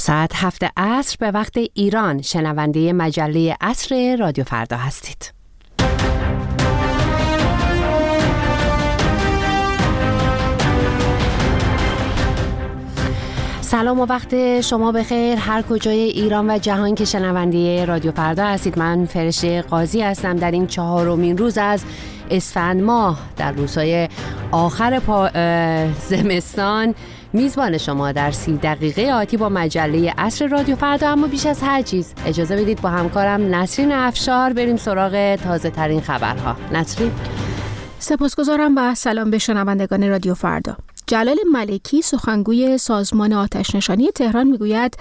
ساعت هفت عصر به وقت ایران. شنونده مجله عصر رادیو فردا هستید. سلام و وقت شما بخیر. هر کجای ایران و جهان که شنونده رادیو فردا هستید. من فرشته قاضی هستم. در این چهارمین روز از اسفند ماه در روزهای آخر زمستان میزبان شما در سی دقیقه آتی با مجله اصر رادیو فردا اما بیش از هر چیز. اجازه بدید با همکارم نسرین افشار بریم سراغ تازه ترین خبرها. نسرین. سپاسگزارم و سلام به شنوندگان رادیو فردا. جلال ملکی سخنگوی سازمان آتش نشانی تهران می‌گوید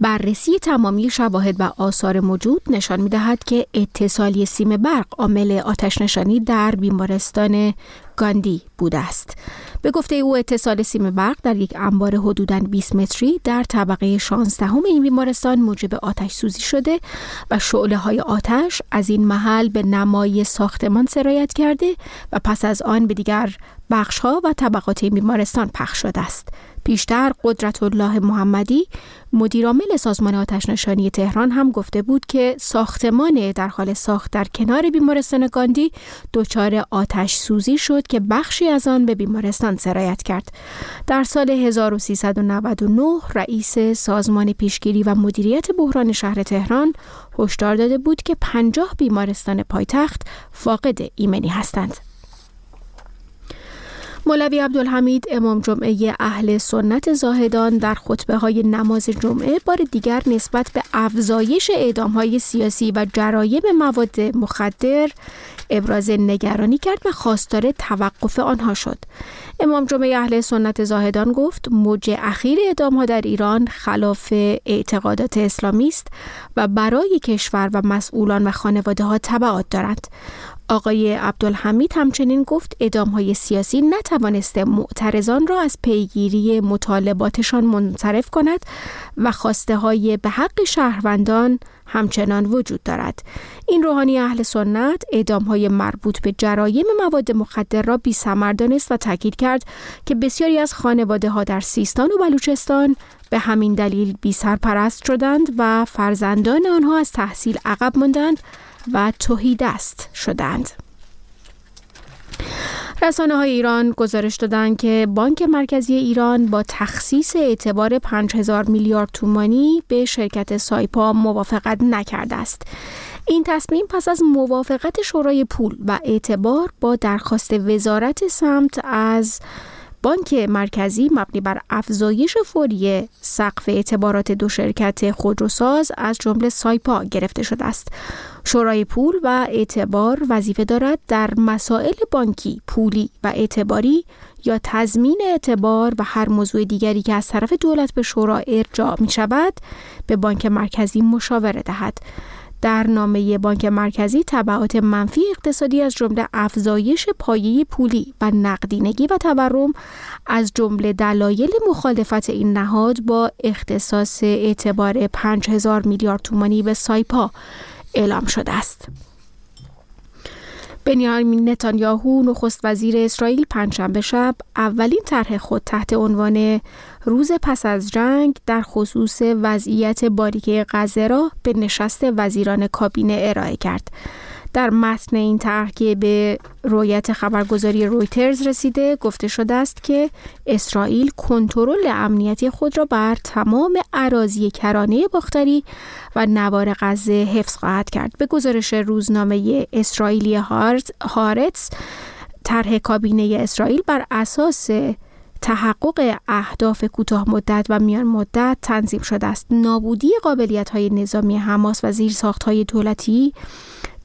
بررسی تمامی شواهد و آثار موجود نشان می‌دهد که اتصالی سیم برق عامل آتش نشانی در بیمارستان گاندی بوده است. به گفته او اتصال سیم برق در یک انبار حدوداً 20 متری در طبقه 16 این بیمارستان موجب آتش سوزی شده و شعله های آتش از این محل به نمای ساختمان سرایت کرده و پس از آن به دیگر بخشها و طبقات بیمارستان پخش شده است. پیشتر قدرت الله محمدی مدیرعامل سازمان آتش نشانی تهران هم گفته بود که ساختمان در حال ساخت در کنار بیمارستان گاندی دچار آتش سوزی شد که بخشی از آن به بیمارستان سرایت کرد. در سال 1399 رئیس سازمان پیشگیری و مدیریت بحران شهر تهران هشدار داده بود که 50 بیمارستان پایتخت فاقد ایمنی هستند. مولوی عبدالحمید امام جمعه اهل سنت زاهدان در خطبه های نماز جمعه بار دیگر نسبت به افزایش اعدام های سیاسی و جرایم مواد مخدر ابراز نگرانی کرد و خواستار توقف آنها شد. امام جمعه اهل سنت زاهدان گفت موج اخیر اعدام ها در ایران خلاف اعتقادات اسلامی است و برای کشور و مسئولان و خانواده ها تبعات دارد. آقای عبدالحمید همچنین گفت ادام های سیاسی نتوانسته معترضان را از پیگیری مطالباتشان منصرف کند و خواسته های به حق شهروندان همچنان وجود دارد. این روحانی اهل سنت اعدام های مربوط به جرایم مواد مخدر را بی دانست و تاکید کرد که بسیاری از خانواده ها در سیستان و بلوچستان به همین دلیل بی سرپرست شدند و فرزندان آنها از تحصیل عقب ماندند و توهیدست شدند. رسانه های ایران گزارش دادند که بانک مرکزی ایران با تخصیص اعتبار 5000 میلیارد تومانی به شرکت سایپا موافقت نکرده است. این تصمیم پس از موافقت شورای پول و اعتبار با درخواست وزارت سمت از بانک مرکزی مبنی بر افزایش فوری سقف اعتبارات دو شرکت خودروساز از جمله سایپا گرفته شده است. شورای پول و اعتبار وظیفه دارد در مسائل بانکی، پولی و اعتباری یا تضمین اعتبار و هر موضوع دیگری که از طرف دولت به شورا ارجاع می شود به بانک مرکزی مشاوره دهد. در نامه بانک مرکزی تبعات منفی اقتصادی از جمله افزایش پایه پولی و نقدینگی و تورم از جمله دلایل مخالفت این نهاد با اختصاص اعتبار 5000 میلیارد تومانی به سایپا اعلام شده است. بنیامین نتانیاهو نخست وزیر اسرائیل پنجشنبه شب اولین طرح خود تحت عنوان روز پس از جنگ در خصوص وضعیت باریکه غزه را به نشست وزیران کابینه ارائه کرد. در متن این طرح که به رویت خبرگزاری رویترز رسیده گفته شده است که اسرائیل کنترل امنیتی خود را بر تمام اراضی کرانه باختری و نوار غزه حفظ خواهد کرد به گزارش روزنامه اسرائیلی هارتس طرح کابینه اسرائیل بر اساس تحقق اهداف کوتاه مدت و میان مدت تنظیم شده است. نابودی قابلیت های نظامی حماس و زیرساخت های دولتی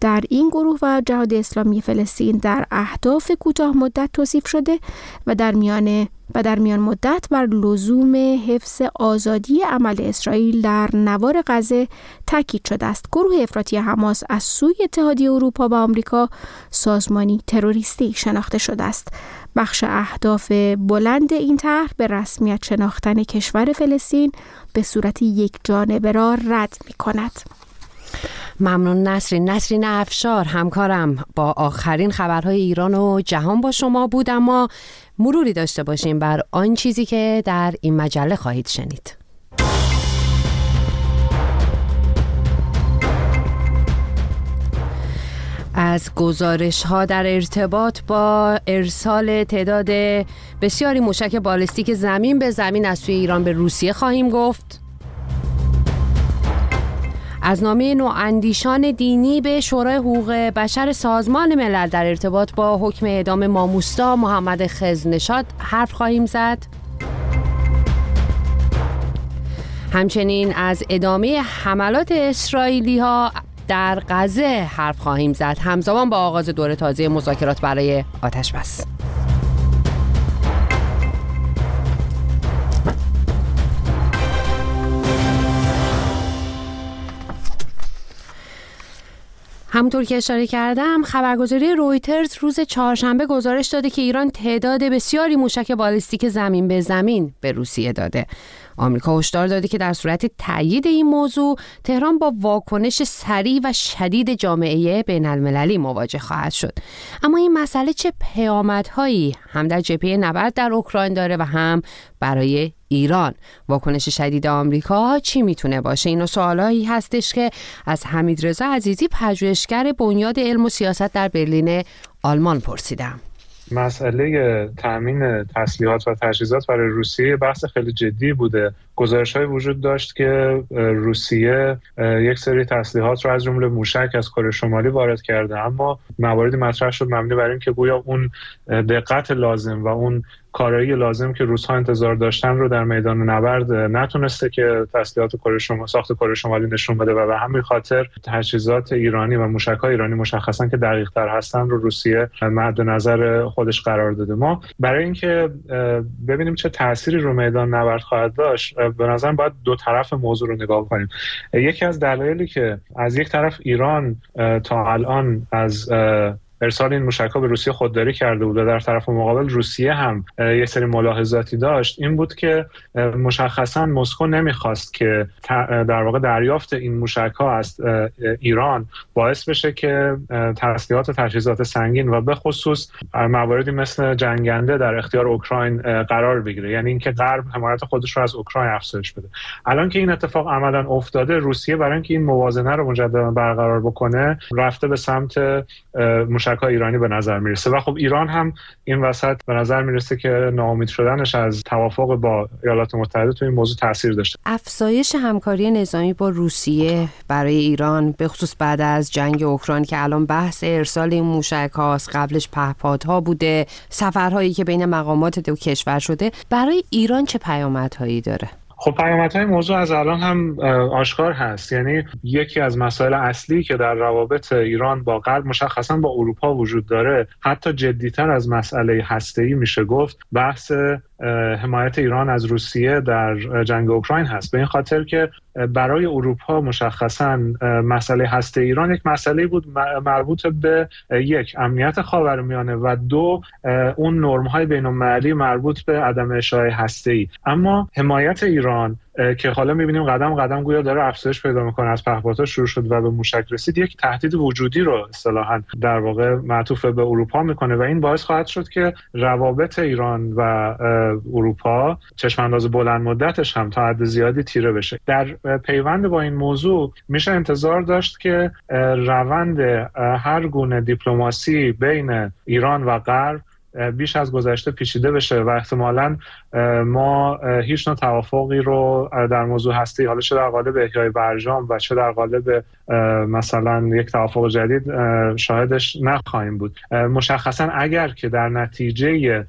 در این گروه و جهاد اسلامی فلسطین در اهداف کوتاه مدت توصیف شده و در میان و در میان مدت بر لزوم حفظ آزادی عمل اسرائیل در نوار غزه تاکید شده است. گروه افراطی حماس از سوی اتحادیه اروپا و آمریکا سازمانی تروریستی شناخته شده است. بخش اهداف بلند این طرح به رسمیت شناختن کشور فلسطین به صورت یک جانبه را رد می کند. ممنون نسرین نسرین افشار همکارم. با آخرین خبرهای ایران و جهان با شما بود اما مروری داشته باشیم بر آن چیزی که در این مجله خواهید شنید. از گزارش ها در ارتباط با ارسال تعداد بسیاری موشک بالستیک زمین به زمین از سوی ایران به روسیه خواهیم گفت. از نامه نواندیشان دینی به شورای حقوق بشر سازمان ملل در ارتباط با حکم اعدام ماموستا محمد خزنشاد حرف خواهیم زد. همچنین از ادامه حملات اسرائیلی ها در غزه حرف خواهیم زد. همزمان با آغاز دور تازه مذاکرات برای آتش بس. همونطور که اشاره کردم خبرگزاری رویترز روز چهارشنبه گزارش داده که ایران تعداد بسیاری موشک بالستیک زمین به زمین به روسیه داده. آمریکا هشدار داده که در صورت تایید این موضوع تهران با واکنش سریع و شدید جامعه بین المللی مواجه خواهد شد. اما این مسئله چه پیامدهایی هم در جبهه نبرد در اوکراین داره و هم برای ایران؟ واکنش شدید آمریکا چی می‌تونه باشه؟ این سوالایی هستش که از حمید رضا عزیزی پژوهشگر بنیاد علم و سیاست در برلین آلمان پرسیدم. مسئله تامین تسلیحات و تجهیزات برای روسیه بحث خیلی جدی بوده. گزارش های وجود داشت که روسیه یک سری تسلیحات رو از جمله موشک از کره شمالی وارد کرده. اما مواردی مطرح شد مبنی بر اینکه گویا اون دقت لازم و اون کارایی لازم که روزها انتظار داشتن رو در میدان نبرد نتونسته که تسلیحات کره شما ساخت کره شمالی نشون بده و به همین خاطر تجهیزات ایرانی و موشک های ایرانی مشخصا که دقیق تر هستن رو روسیه مد نظر خودش قرار داده. ما برای اینکه ببینیم چه تأثیری رو میدان نبرد خواهد داشت به نظر باید دو طرف موضوع رو نگاه کنیم. یکی از دلایلی که از یک طرف ایران تا الان از ارسال این موشک ها به روسیه خودداری کرده بود و در طرف مقابل روسیه هم یه سری ملاحظاتی داشت. این بود که مشخصا مسکو نمی‌خواست که در واقع دریافت این موشک ها از ایران باعث بشه که تسلیحات و تجهیزات سنگین و به خصوص مواردی مثل جنگنده در اختیار اوکراین قرار بگیره. یعنی اینکه غرب حمایت خودش رو از اوکراین افزایش بده. الان که این اتفاق عملا افتاده روسیه برای اینکه این موازنه رو مجددا برقرار بکنه رفته به سمت موشک ایرانی به نظر می‌رسه. و خب ایران هم این وسط به نظر می‌رسه که ناامید شدنش از توافق با ایالات متحده تو این موضوع تاثیر داشته. افزایش همکاری نظامی با روسیه برای ایران به خصوص بعد از جنگ اوکراین که الان بحث ارسال این موشک هاست قبلش پهپادها بوده سفرهایی که بین مقامات دو کشور شده برای ایران چه پیامدهایی داره؟ خب پیامدهای موضوع از الان هم آشکار هست. یعنی یکی از مسائل اصلی که در روابط ایران با غرب مشخصا با اروپا وجود داره حتی جدیتر از مسئله هسته‌ای میشه گفت بحث حمایت ایران از روسیه در جنگ اوکراین هست. به این خاطر که برای اروپا مشخصا مسئله هسته ایران یک مسئله بود مربوط به یک امنیت خاورمیانه و دو اون نرم های بین مربوط به عدم اشاعه هسته ای اما حمایت ایران که حالا می‌بینیم قدم قدم گویا داره افزایش پیدا می‌کنه از پهپادها شروع شد و به موشک رسید. یک تهدید وجودی رو اصطلاحا در واقع معطوف به اروپا می‌کنه و این باعث خواهد شد که روابط ایران و اروپا چشم انداز بلند مدتش هم تا حد زیادی تیره بشه. در پیوند با این موضوع میشه انتظار داشت که روند هر گونه دیپلماسی بین ایران و غرب بیش از گذشته پیچیده بشه. و احتمالا ما هیچ نوع توافقی رو در موضوع هستی حالا چه در قالب احیای برجام و چه در قالب مثلا یک توافق جدید شاهدش نخواهیم بود. مشخصا اگر که در نتیجه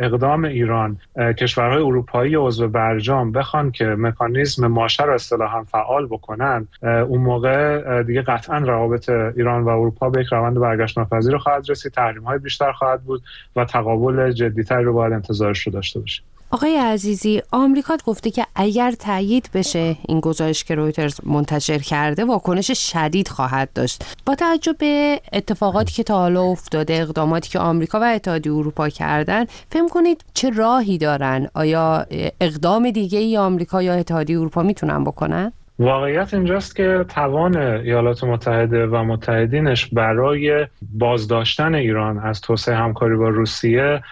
اقدام ایران کشورهای اروپایی عضو برجام بخوان که مکانیزم ماشه را اصطلاحا فعال بکنن اون موقع دیگه قطعا روابط ایران و اروپا به یک روند برگشت ناپذیر خواهد رسید تحریم های بیشتر خواهد بود و تقابل جدیتر رو باید انتظارش رو داشته باشیم. آقای عزیزی آمریکا گفته که اگر تایید بشه این گزارش که رویترز منتشر کرده واکنش شدید خواهد داشت. با توجه به اتفاقاتی که تا حالا افتاده اقداماتی که آمریکا و اتحادیه اروپا کردن فهم کنید چه راهی دارن؟ آیا اقدام دیگه ای آمریکا یا اتحادیه اروپا می‌تونن بکنن؟ واقعیت اینجاست که توان ایالات متحده و متحدینش برای بازداشتن ایران از توسعه همکاری با روسیه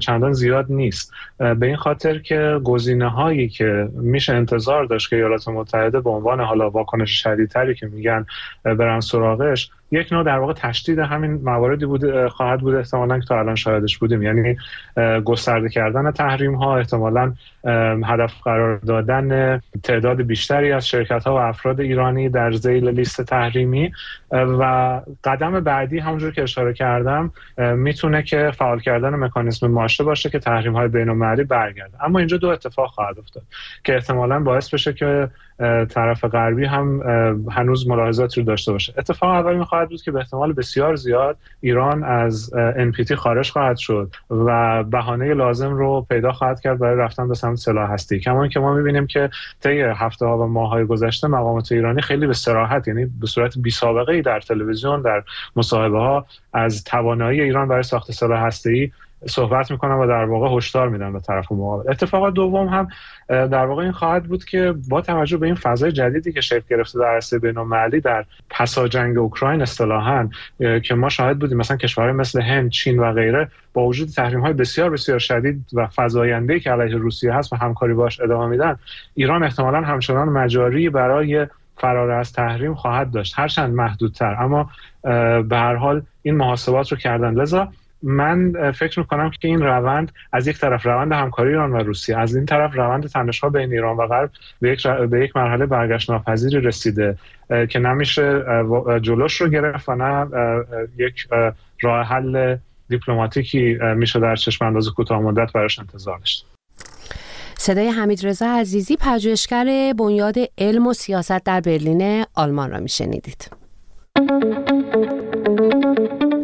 چندان زیاد نیست. به این خاطر که گزینه هایی که میشه انتظار داشت که ایالات متحده به عنوان حالا واکنش شدیدتری که میگن برن سراغش یک نوع در واقع تشدید همین مواردی بود خواهد بود. احتمالا که تا الان شاهدش بودیم. یعنی گسترده کردن تحریم ها احتمالا هدف قرار دادن تعداد بیشتری از شرکت ها و افراد ایرانی در زیل لیست تحریمی. و قدم بعدی همونجور که اشاره کردم می‌تونه که فعال کردن مکانیزم ماشه باشه که تحریم های بین المللی برگرده. اما اینجا دو اتفاق خواهد افتاد که احتمالا باعث بشه که طرف غربی هم هنوز ملاحظاتی رو داشته باشه. اتفاق اولی می‌خواهد بود که به احتمال بسیار زیاد ایران از NPT خارج خواهد شد و بهانه لازم رو پیدا خواهد کرد برای رفتن به سمت سلاح هستی. کما که ما می‌بینیم که طی هفته ها و ماه های گذشته مقامات ایرانی خیلی به سراحت یعنی به صورت بی سابقه ای در تلویزیون در مصاحبه ها از توانایی ایران برای ساخت سلاح هستی صحبت می‌کنن و در واقع هشدار میدن به طرف مقابل. اتفاق دوم هم در واقع این خواهد بود که با توجه به این فضای جدیدی که شکل گرفته در عرصه بین‌المللی در پسا جنگ اوکراین اصطلاحا که ما شاهد بودیم مثلا کشورهای مثل هند، چین و غیره با وجود تحریم های بسیار بسیار شدید و فزاینده که علیه روسیه هست و همکاری باش ادامه میدن ایران احتمالا همچنان مجاری برای فرار از تحریم خواهد داشت. هرچند محدودتر. اما به هر حال این محاسبات رو کردن. لذا من فکر می‌کنم که این روند از یک طرف روند همکاری ایران و روسیه از این طرف روند تنشها بین ایران و غرب به یک, به یک مرحله برگشت ناپذیری رسیده که نمیشه جلوش رو گرفت و نه یک راه حل دیپلماتیکی میشه در چشم انداز کوتاه مدت براش انتظار داشت. صدای حمید رضا عزیزی پژوهشگر بنیاد علم و سیاست در برلین آلمان را میشنیدید.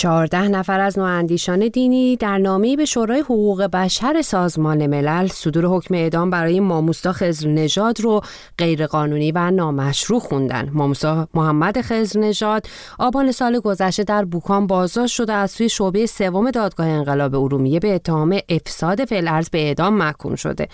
چهارده نفر از نواندیشان دینی در نامه‌ای به شورای حقوق بشر سازمان ملل صدور حکم اعدام برای ماموستا خزر نژاد رو غیرقانونی و نامشروع خوندن. ماموستا محمد خزر نژاد آبان سال گذشته در بوکان بازداشت شده از سوی شعبه سوم دادگاه انقلاب ارومیه به اتهام افساد فعلارض به اعدام محکوم شده.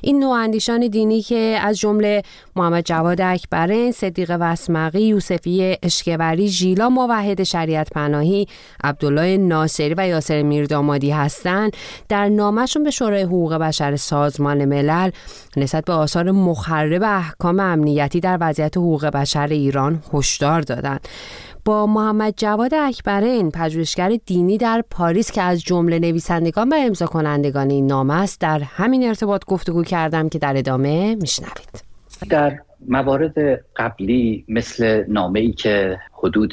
این نواندیشان دینی که از جمله محمد جواد اکبرین، صدیق وسمقی، یوسفی اشکوری، ژیلا موحد شریعت پناهی عبدالله ناصری و یاسر میردامادی هستند. در نامشون به شورای حقوق بشر سازمان ملل نسبت به آثار مخرب احکام امنیتی در وضعیت حقوق بشر ایران هشدار دادند. با محمد جواد اکبرین پژوهشگر دینی در پاریس که از جمله نویسندگان و امضا کنندگان این نامه است در همین ارتباط گفتگو کردم که در ادامه میشنوید. در موارد قبلی مثل نامه ای که حدود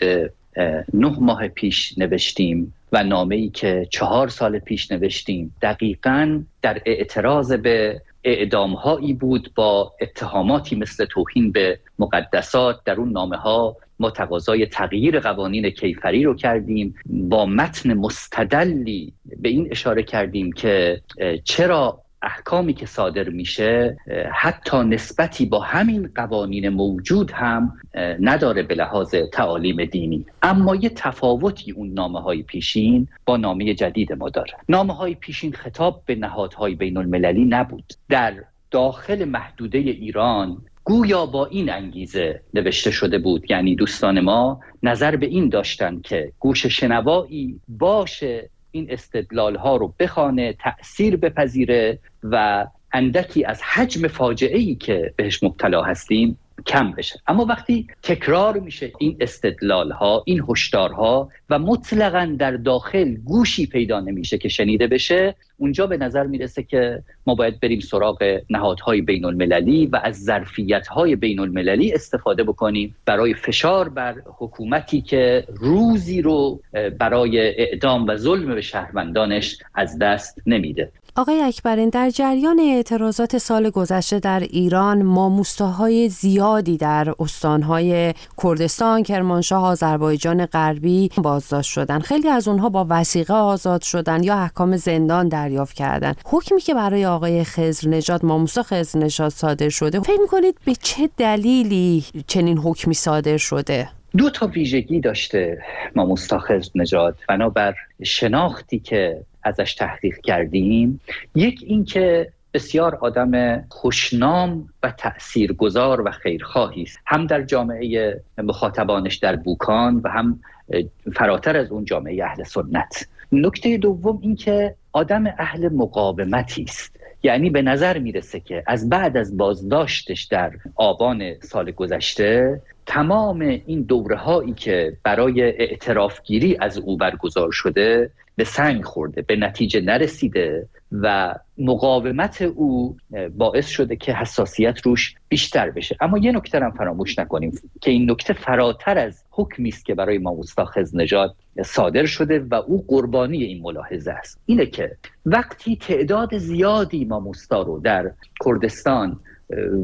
نه ماه پیش نوشتیم و نامه ای که چهار سال پیش نوشتیم. دقیقا در اعتراض به اعدام هایی بود با اتهاماتی مثل توهین به مقدسات در اون نامه ها ما تقاضای تغییر قوانین کیفری رو کردیم. با متن مستدلی به این اشاره کردیم که چرا احکامی که صادر میشه حتی نسبتی با همین قوانین موجود هم نداره به لحاظ تعالیم دینی. اما یه تفاوتی اون نامه های پیشین با نامه جدید ما داره. نامه های پیشین خطاب به نهادهای بین المللی نبود. در داخل محدوده ایران گویا با این انگیزه نوشته شده بود. یعنی دوستان ما نظر به این داشتن که گوش شنوایی باشه این استدلال ها رو بخانه تأثیر بپذیره و اندکی از حجم فاجعه ای که بهش مبتلا هستیم کم بشه. اما وقتی تکرار میشه این استدلال ها این هشدارها و مطلقا در داخل گوشی پیدا نمیشه که شنیده بشه اونجا به نظر می‌رسه که ما باید بریم سراغ نهادهای بین المللی و از ظرفیت های بین المللی استفاده بکنیم برای فشار بر حکومتی که روزی رو برای اعدام و ظلم به شهروندانش از دست نمیده. آقای اکبرین در جریان اعتراضات سال گذشته در ایران ماموستاهای زیادی در استانهای کردستان، کرمانشاه، آذربایجان غربی بازداشت شدن. خیلی از اونها با وسیقه آزاد شدن یا احکام زندان دریافت کردن. حکمی که برای آقای خزر نژاد ماموسا خزر نژاد صادر شده، فکر می‌کنید به چه دلیلی چنین حکمی صادر شده؟ دو تا ویژگی داشته ما مستاخز نجات بنابر شناختی که ازش تحقیق کردیم. یک اینکه بسیار آدم خوشنام و تاثیرگذار و خیرخواهی است. هم در جامعه مخاطبانش در بوکان و هم فراتر از اون جامعه اهل سنت. نکته دوم اینکه آدم اهل مقاومتی است. یعنی به نظر می‌رسه که از بعد از بازداشتش در آبان سال گذشته تمام این دوره هایی که برای اعترافگیری از او برگزار شده به سنگ خورده به نتیجه نرسیده و مقاومت او باعث شده که حساسیت روش بیشتر بشه. اما یه نکته هم فراموش نکنیم که این نکته فراتر از حکمی است که برای ما مستاخذ نجات صادر شده و او قربانی این ملاحظه است. اینه که وقتی تعداد زیادی ما رو در کردستان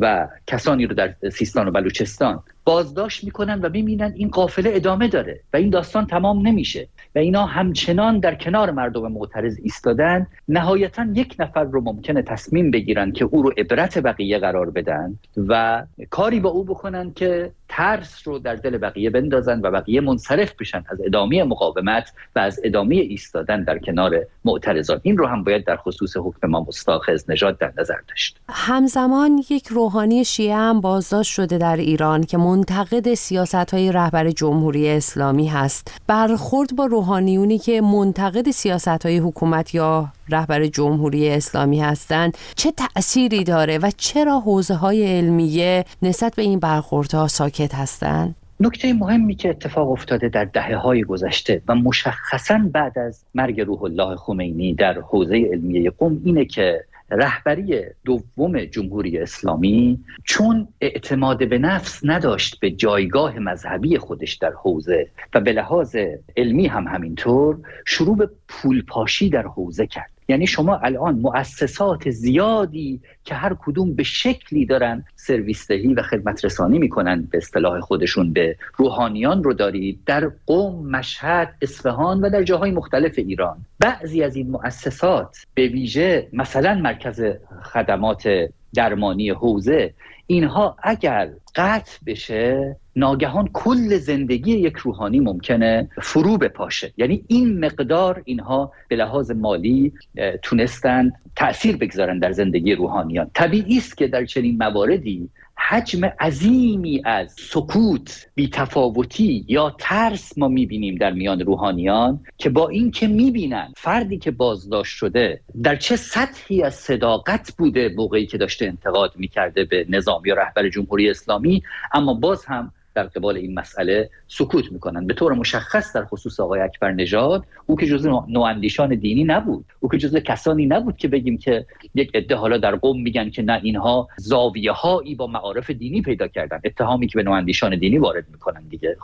و کسانی رو در سیستان و بلوچستان بازداشت می‌کنن و می‌بینن این قافله ادامه داره و این داستان تمام نمیشه و اینا همچنان در کنار مردم معترض ایستادن. نهایتا یک نفر رو ممکنه تصمیم بگیرن که او رو عبرت بقیه قرار بدن و کاری با او بکنن که ترس رو در دل بقیه بندازن و بقیه منصرف بشن از ادامه مقاومت و از ادامه ایستادن در کنار معترضان. این رو هم باید در خصوص حکم ما مستاخذ نژاد در نظر داشت. همزمان یک روحانی شیعه هم بازداشت شده در ایران که منتقد سیاست های رهبر جمهوری اسلامی هست برخورد با روحانیونی که منتقد سیاست های حکومت یا رهبر جمهوری اسلامی هستند چه تأثیری داره و چرا حوزه های علمیه نسبت به این برخوردها ساکت هستند؟ نکته مهمی که اتفاق افتاده در دهه های گذشته و مشخصا بعد از مرگ روح الله خمینی در حوزه علمیه قوم اینه که رهبری دوم جمهوری اسلامی چون اعتماد به نفس نداشت به جایگاه مذهبی خودش در حوزه و به لحاظ علمی هم همینطور شروع به پولپاشی در حوزه کرد. یعنی شما الان مؤسسات زیادی که هر کدوم به شکلی دارن سرویس دهی و خدمت رسانی می‌کنن به اصطلاح خودشون به روحانیان رو دارید در قوم مشهد اصفهان و در جاهای مختلف ایران. بعضی از این مؤسسات به ویژه مثلا مرکز خدمات درمانی حوزه اینها اگر قطع بشه ناگهان کل زندگی یک روحانی ممکنه فرو بپاشه. یعنی این مقدار اینها به لحاظ مالی تونستند تاثیر بگذارن در زندگی روحانیان. طبیعی است که در چنین مواردی حجم عظیمی از سکوت بیتفاوتی یا ترس ما می‌بینیم در میان روحانیان که با اینکه می‌بینن فردی که بازداشت شده در چه سطحی از صداقت بوده موقعی که داشته انتقاد می‌کرده به نظام یا رهبر جمهوری اسلامی اما باز هم در قبال این مسئله سکوت می‌کنن. به طور مشخص در خصوص آقای اکبر نژاد او که جزء نواندیشان دینی نبود. او که جزء کسانی نبود که بگیم که یک عده حالا در قم میگن که نه اینها زاویه هایی با معارف دینی پیدا کردن. اتهامی که به نواندیشان دینی وارد می‌کنن دیگه.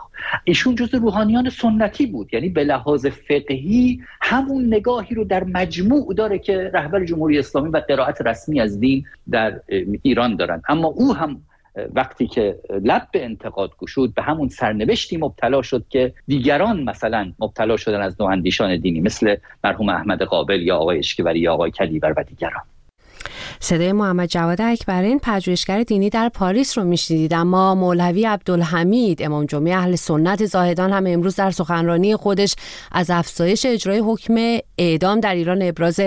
ایشون جزء روحانیان سنتی بود. یعنی به لحاظ فقهی همون نگاهی رو در مجموع داره که رهبر جمهوری اسلامی و قرائت رسمی از دین در ایران دارن. اما او هم وقتی که لب به انتقاد گشود به همون سرنوشتی مبتلا شد که دیگران مثلا مبتلا شدن از نواندیشان دینی مثل مرحوم احمد قابل یا آقای اشکوری یا آقای کلیبر و دیگران. صدای محمد جواد اکبرین پژوهشگر دینی در پاریس رو میشنیدید. اما مولوی عبدالحمید امام جمعه اهل سنت زاهدان هم امروز در سخنرانی خودش از افزایش اجرای حکم اعدام در ایران ابراز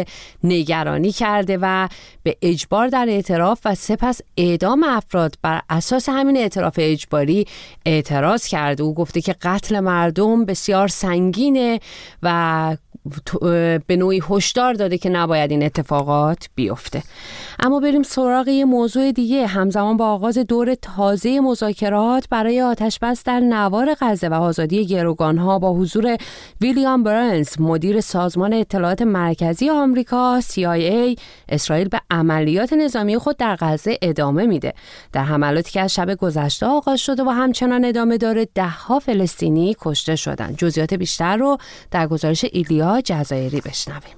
نگرانی کرده و به اجبار در اعتراف و سپس اعدام افراد بر اساس همین اعتراف اجباری اعتراض کرده. او گفته که قتل مردم بسیار سنگینه و به نوعی هشدار داده که نباید این اتفاقات بیفته. اما بریم سراغ یه موضوع دیگه. همزمان با آغاز دور تازه مذاکرات برای آتش بس در نوار غزه و آزادی گروگان ها با حضور ویلیام برنز مدیر سازمان اطلاعات مرکزی آمریکا CIA اسرائیل به عملیات نظامی خود در غزه ادامه میده. در حملاتی که از شب گذشته آغاز شده و همچنان ادامه داره دهها فلسطینی کشته شدن. جزئیات بیشتر رو در گزارش ایلیا جزایری بشنویم.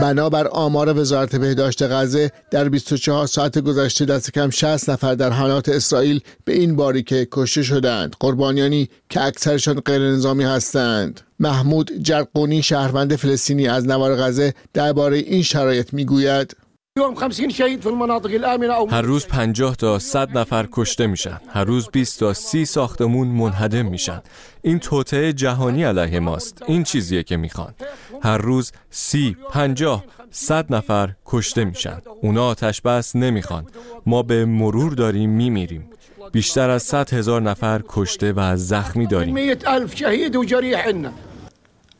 بنابر آمار وزارت بهداشت غزه در 24 ساعت گذشته دست کم 60 نفر در حملات اسرائیل به این باریکه کشته شدند. قربانیانی که اکثرشان غیر نظامی هستند. محمود جرقونی شهروند فلسطینی از نوار غزه درباره این شرایط می‌گوید. هر روز 50 تا 100 نفر کشته میشن. هر روز 20 تا 30 ساختمون منهدم میشن. این توطعه جهانی علیه ماست. این چیزیه که می‌خوان. هر روز 30 50 100 نفر کشته میشن. اونا آتش بس نمی‌خوان. ما به مرور داریم میمیریم. بیشتر از 100 هزار نفر کشته و زخمی داریم.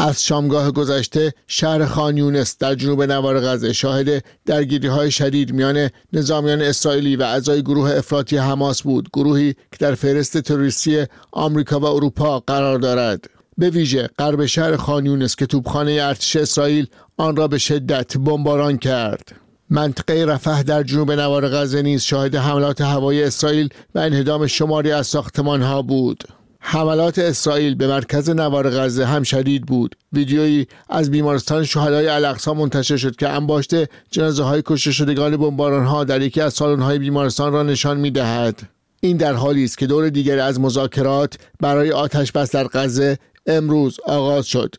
از شامگاه گذشته شهر خان یونس در جنوب نوار غزه شاهد درگیری های شدید میان نظامیان اسرائیلی و اعضای گروه افراطی حماس بود گروهی که در فهرست تروریستی آمریکا و اروپا قرار دارد. به ویژه غرب شهر خان یونس که توپخانه ارتش اسرائیل آن را به شدت بمباران کرد. منطقه رفح در جنوب نوار غزه نیز شاهد حملات هوایی اسرائیل و انهدام شماری از ساختمان ها بود. حملات اسرائیل به مرکز نوار غزه هم شدید بود. ویدیویی از بیمارستان شهدای الاقصا منتشر شد که انباشته جنازه های کشته شدگان بمباران ها در یکی از سالن های بیمارستان را نشان می دهد. این در حالی است که دور دیگری از مذاکرات برای آتش بس در غزه امروز آغاز شد.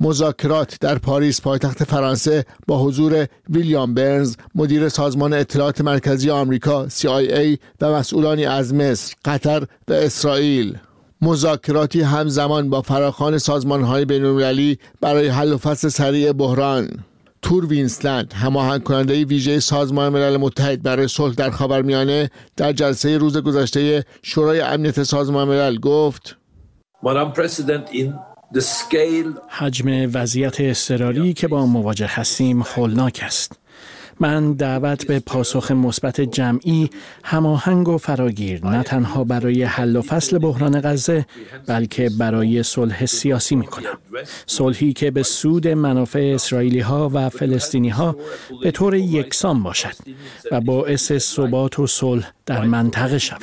مذاکرات در پاریس پایتخت فرانسه با حضور ویلیام برنز مدیر سازمان اطلاعات مرکزی آمریکا CIA و مسئولانی از مصر، قطر و اسرائیل. مذاکراتی همزمان با فراخان سازمان های بین برای حل و فصل سریع بحران. تور وینسلند هماهنگ کننده ویژه سازمان ملل متحد برای صلح در خاورمیانه در جلسه روز گذشته شورای امنیت سازمان ملل گفت حجم وضعیت اضطراری که با مواجه هستیم هولناک است. من دعوت به پاسخ مثبت جمعی هماهنگ و فراگیر نه تنها برای حل و فصل بحران غزه بلکه برای صلح سیاسی می کنم صلحی که به سود منافع اسرائیلی ها و فلسطینی ها به طور یکسان باشد و باعث ثبات و صلح در منطقه شود.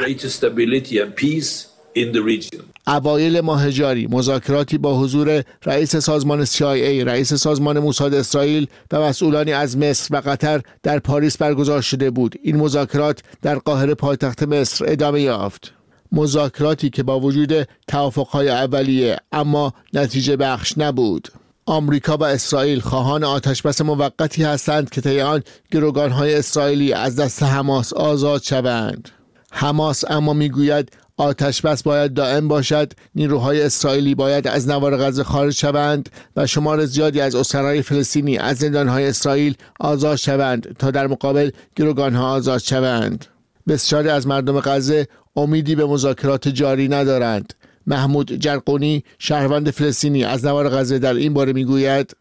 اوایل ماه جاری مذاکراتی با حضور رئیس سازمان CIA، رئیس سازمان موساد اسرائیل و مسئولانی از مصر و قطر در پاریس برگزار شده بود. این مذاکرات در قاهره پایتخت مصر ادامه یافت. مذاکراتی که با وجود توافقهای اولیه اما نتیجه بخش نبود. آمریکا و اسرائیل خواهان آتشبس موقتی هستند که طی آن گروگانهای اسرائیلی از دست حماس آزاد شوند. حماس اما می‌گوید آتش بس باید دائم باشد. نیروهای اسرائیلی باید از نوار غزه خارج شوند و شمار زیادی از اسرای فلسطینی از زندانهای اسرائیل آزاد شوند تا در مقابل گروگانها آزاد شوند. بسیاری از مردم غزه امیدی به مذاکرات جاری ندارند. محمود جرقونی شهروند فلسطینی از نوار غزه در این باره می‌گوید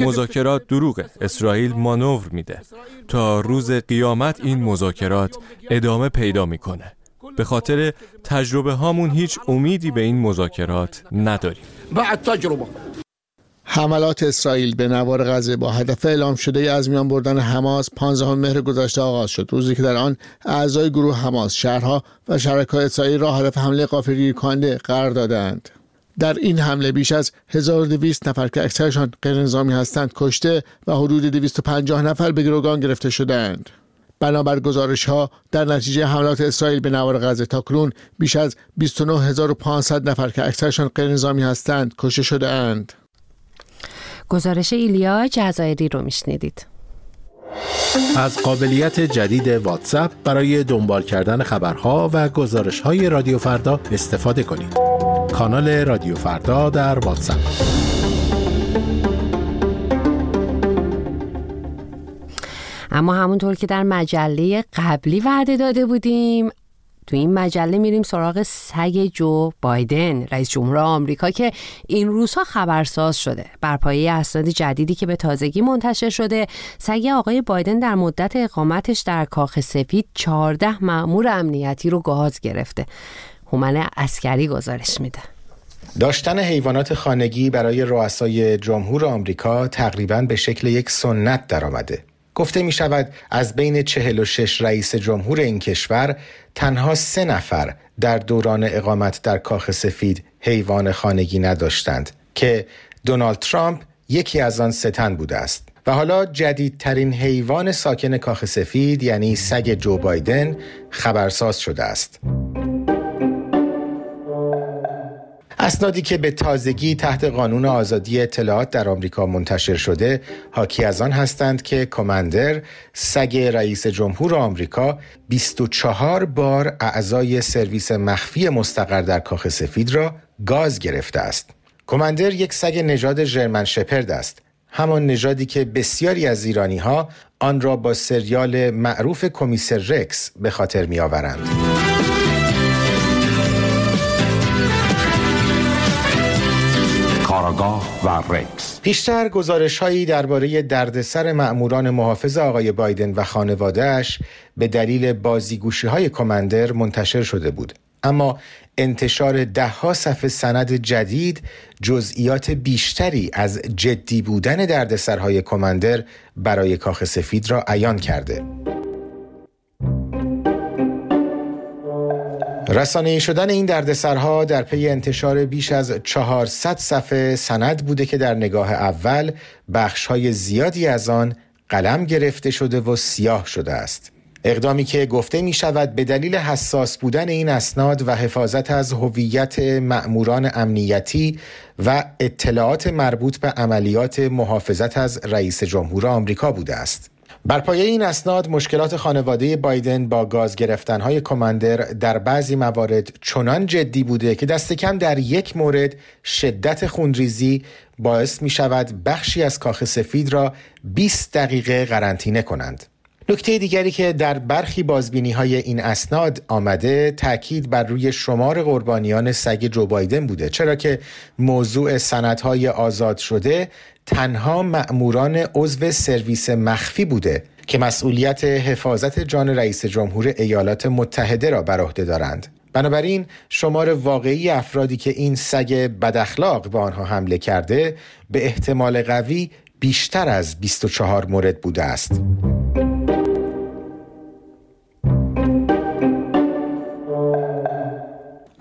مذاکرات دروغه اسرائیل مانور میده. تا روز قیامت این مذاکرات ادامه پیدا می‌کنه. به خاطر تجربه هامون هیچ امیدی به این مذاکرات نداریم. بعد تجربه. حملات اسرائیل به نوار غزه با هدف اعلام شده از میان بردن حماس 15 مهر گذشته آغاز شد. روزی که در آن اعضای گروه حماس شهرها و شرکای اسرائیل را هدف حمله قافلگیر کننده قرار دادند. در این حمله بیش از 1200 نفر که اکثرشان غیر نظامی هستند کشته و حدود 250 نفر به گروگان گرفته شدند. بنابر گزارش ها در نتیجه حملات اسرائیل به نوار غزه تاکنون بیش از 29500 نفر که اکثرشان غیر نظامی هستند کشته شده اند. گزارش ایلیا جزایری رو میشنیدید. از قابلیت جدید واتساپ برای دنبال کردن خبرها و گزارش های رادیو فردا استفاده کنید. کانال رادیو فردا در واتساپ. اما همونطور که در مجله قبلی وعده داده بودیم تو این مجله میریم سراغ سگ جو بایدن رئیس جمهور آمریکا که این روزها خبرساز شده. بر پایه اسناد جدیدی که به تازگی منتشر شده سگ آقای بایدن در مدت اقامتش در کاخ سفید 14 مأمور امنیتی رو گاز گرفته. هومن اسکری گزارش میده. داشتن حیوانات خانگی برای رؤسای جمهور آمریکا تقریبا به شکل یک سنت درآمده. گفته می شود از بین 46 رئیس جمهور این کشور تنها سه نفر در دوران اقامت در کاخ سفید حیوان خانگی نداشتند که دونالد ترامپ، یکی از آن ستن بوده است. و حالا جدیدترین حیوان ساکن کاخ سفید یعنی سگ جو بایدن خبرساز شده است. اسنادی که به تازگی تحت قانون آزادی اطلاعات در آمریکا منتشر شده حاکی از آن هستند که کماندر سگ رئیس جمهور آمریکا 24 بار اعضای سرویس مخفی مستقر در کاخ سفید را گاز گرفته است کماندر یک سگ نژاد ژرمن شپرد است همان نژادی که بسیاری از ایرانی ها آن را با سریال معروف کمیسر رکس به خاطر می آورند. و رکس. پیشتر گزارش هایی درباره دردسر مأموران محافظ آقای بایدن و خانوادهش به دلیل بازیگوشی های کماندر منتشر شده بود. اما انتشار دهها صفحه سند جدید جزئیات بیشتری از جدی بودن دردسرهای کماندر برای کاخ سفید را عیان کرده. رسانه شدن این دردسرها در پی انتشار بیش از 400 صفحه سند بوده که در نگاه اول بخشهای زیادی از آن قلم گرفته شده و سیاه شده است. اقدامی که گفته می شود به دلیل حساس بودن این اسناد و حفاظت از هویت مأموران امنیتی و اطلاعات مربوط به عملیات محافظت از رئیس جمهور آمریکا بوده است. بر پایه این اسناد مشکلات خانواده بایدن با گاز گرفتنهای کماندر در بعضی موارد چنان جدی بوده که دست کم در یک مورد شدت خونریزی باعث می شود بخشی از کاخ سفید را 20 دقیقه قرنطینه کنند. نکته دیگری که در برخی بازبینی های این اسناد آمده تاکید بر روی شمار قربانیان سگ جو بایدن بوده چرا که موضوع سندهای آزاد شده تنها مأموران عضو سرویس مخفی بوده که مسئولیت حفاظت جان رئیس جمهور ایالات متحده را بر عهده دارند بنابراین شمار واقعی افرادی که این سگ بداخلاق به آنها حمله کرده به احتمال قوی بیشتر از 24 مورد بوده است.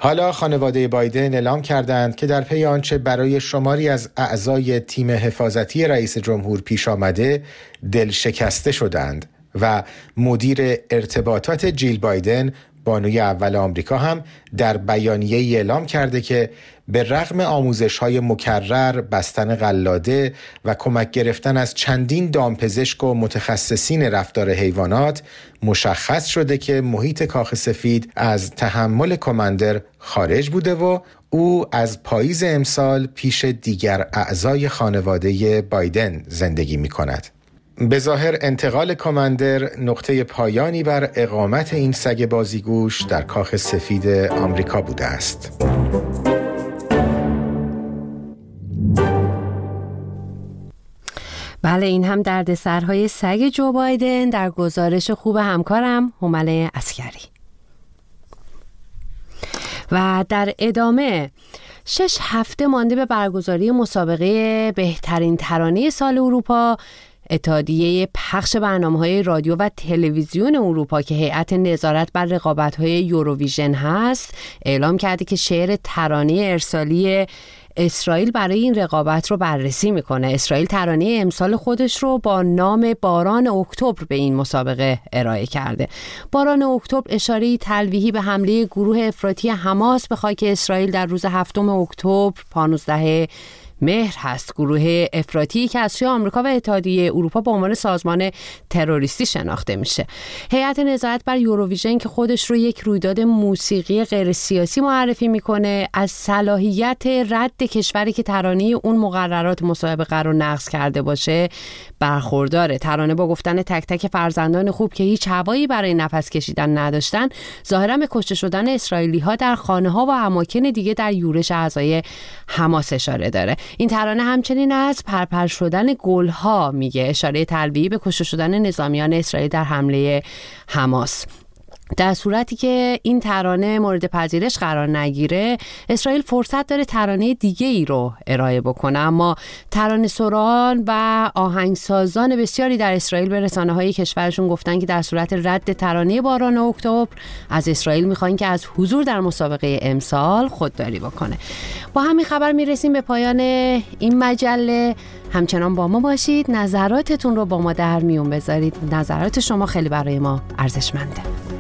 حالا خانواده بایدن اعلام کردند که در پی آنچه برای شماری از اعضای تیم حفاظتی رئیس جمهور پیش آمده دل شکسته شدند و مدیر ارتباطات جیل بایدن بانوی اول آمریکا هم در بیانیه اعلام کرده که به رغم آموزش های مکرر، بستن قلاده و کمک گرفتن از چندین دامپزشک و متخصصین رفتار حیوانات مشخص شده که محیط کاخ سفید از تحمل کماندر خارج بوده و او از پاییز امسال پیش دیگر اعضای خانواده بایدن زندگی می کند. به ظاهر انتقال کماندر نقطه پایانی بر اقامت این سگ بازیگوش در کاخ سفید آمریکا بوده است. بله این هم درد سرهای سگ جو بایدن در گزارش خوب همکارم همله اسکری و در ادامه شش هفته مانده به برگزاری مسابقه بهترین ترانه سال اروپا اتحادیه پخش برنامه های رادیو و تلویزیون اروپا که هیئت نظارت بر رقابت های یوروویژن هست اعلام کرده که شعر ترانه ارسالی اسرائیل برای این رقابت رو بررسی می‌کنه. اسرائیل ترانه امسال خودش رو با نام باران اکتبر به این مسابقه ارائه کرده. باران اکتبر اشاره تلویحی به حمله گروه افراطی حماس به خاک اسرائیل در روز هفتم اکتبر 15 مهر هست. گروه افراطی که از سوی آمریکا و اتحادیه اروپا به عنوان سازمان تروریستی شناخته میشه. هیئت نظارت بر یوروویژن که خودش رو یک رویداد موسیقی غیر سیاسی معرفی می‌کنه از صلاحیت رد کشوری که ترانه اون مقررات مسابقه رو نقض کرده باشه برخورداره. ترانه با گفتن تک تک فرزندان خوب که هیچ هوایی برای نفس کشیدن نداشتن ظاهرا به کشته شدن اسرائیلی ها در خانه ها و اماکن دیگه در یورش اعضای حماس اشاره داره. این ترانه همچنین از پرپر شدن گل ها میگه. اشاره تلبیهی به کشته شدن نظامیان اسرائیل در حمله حماس. در صورتی که این ترانه مورد پذیرش قرار نگیره اسرائیل فرصت داره ترانه دیگه ای رو ارائه بکنه. اما ترانه سران و آهنگسازان بسیاری در اسرائیل به رسانه های کشورشون گفتن که در صورت رد ترانه باران اکتبر از اسرائیل می‌خواین که از حضور در مسابقه امسال خودداری بکنه. با همین خبر می‌رسیم به پایان این مجله. همچنان با ما باشید. نظراتتون رو با ما در میون بذارید. نظرات شما خیلی برای ما ارزشمنده.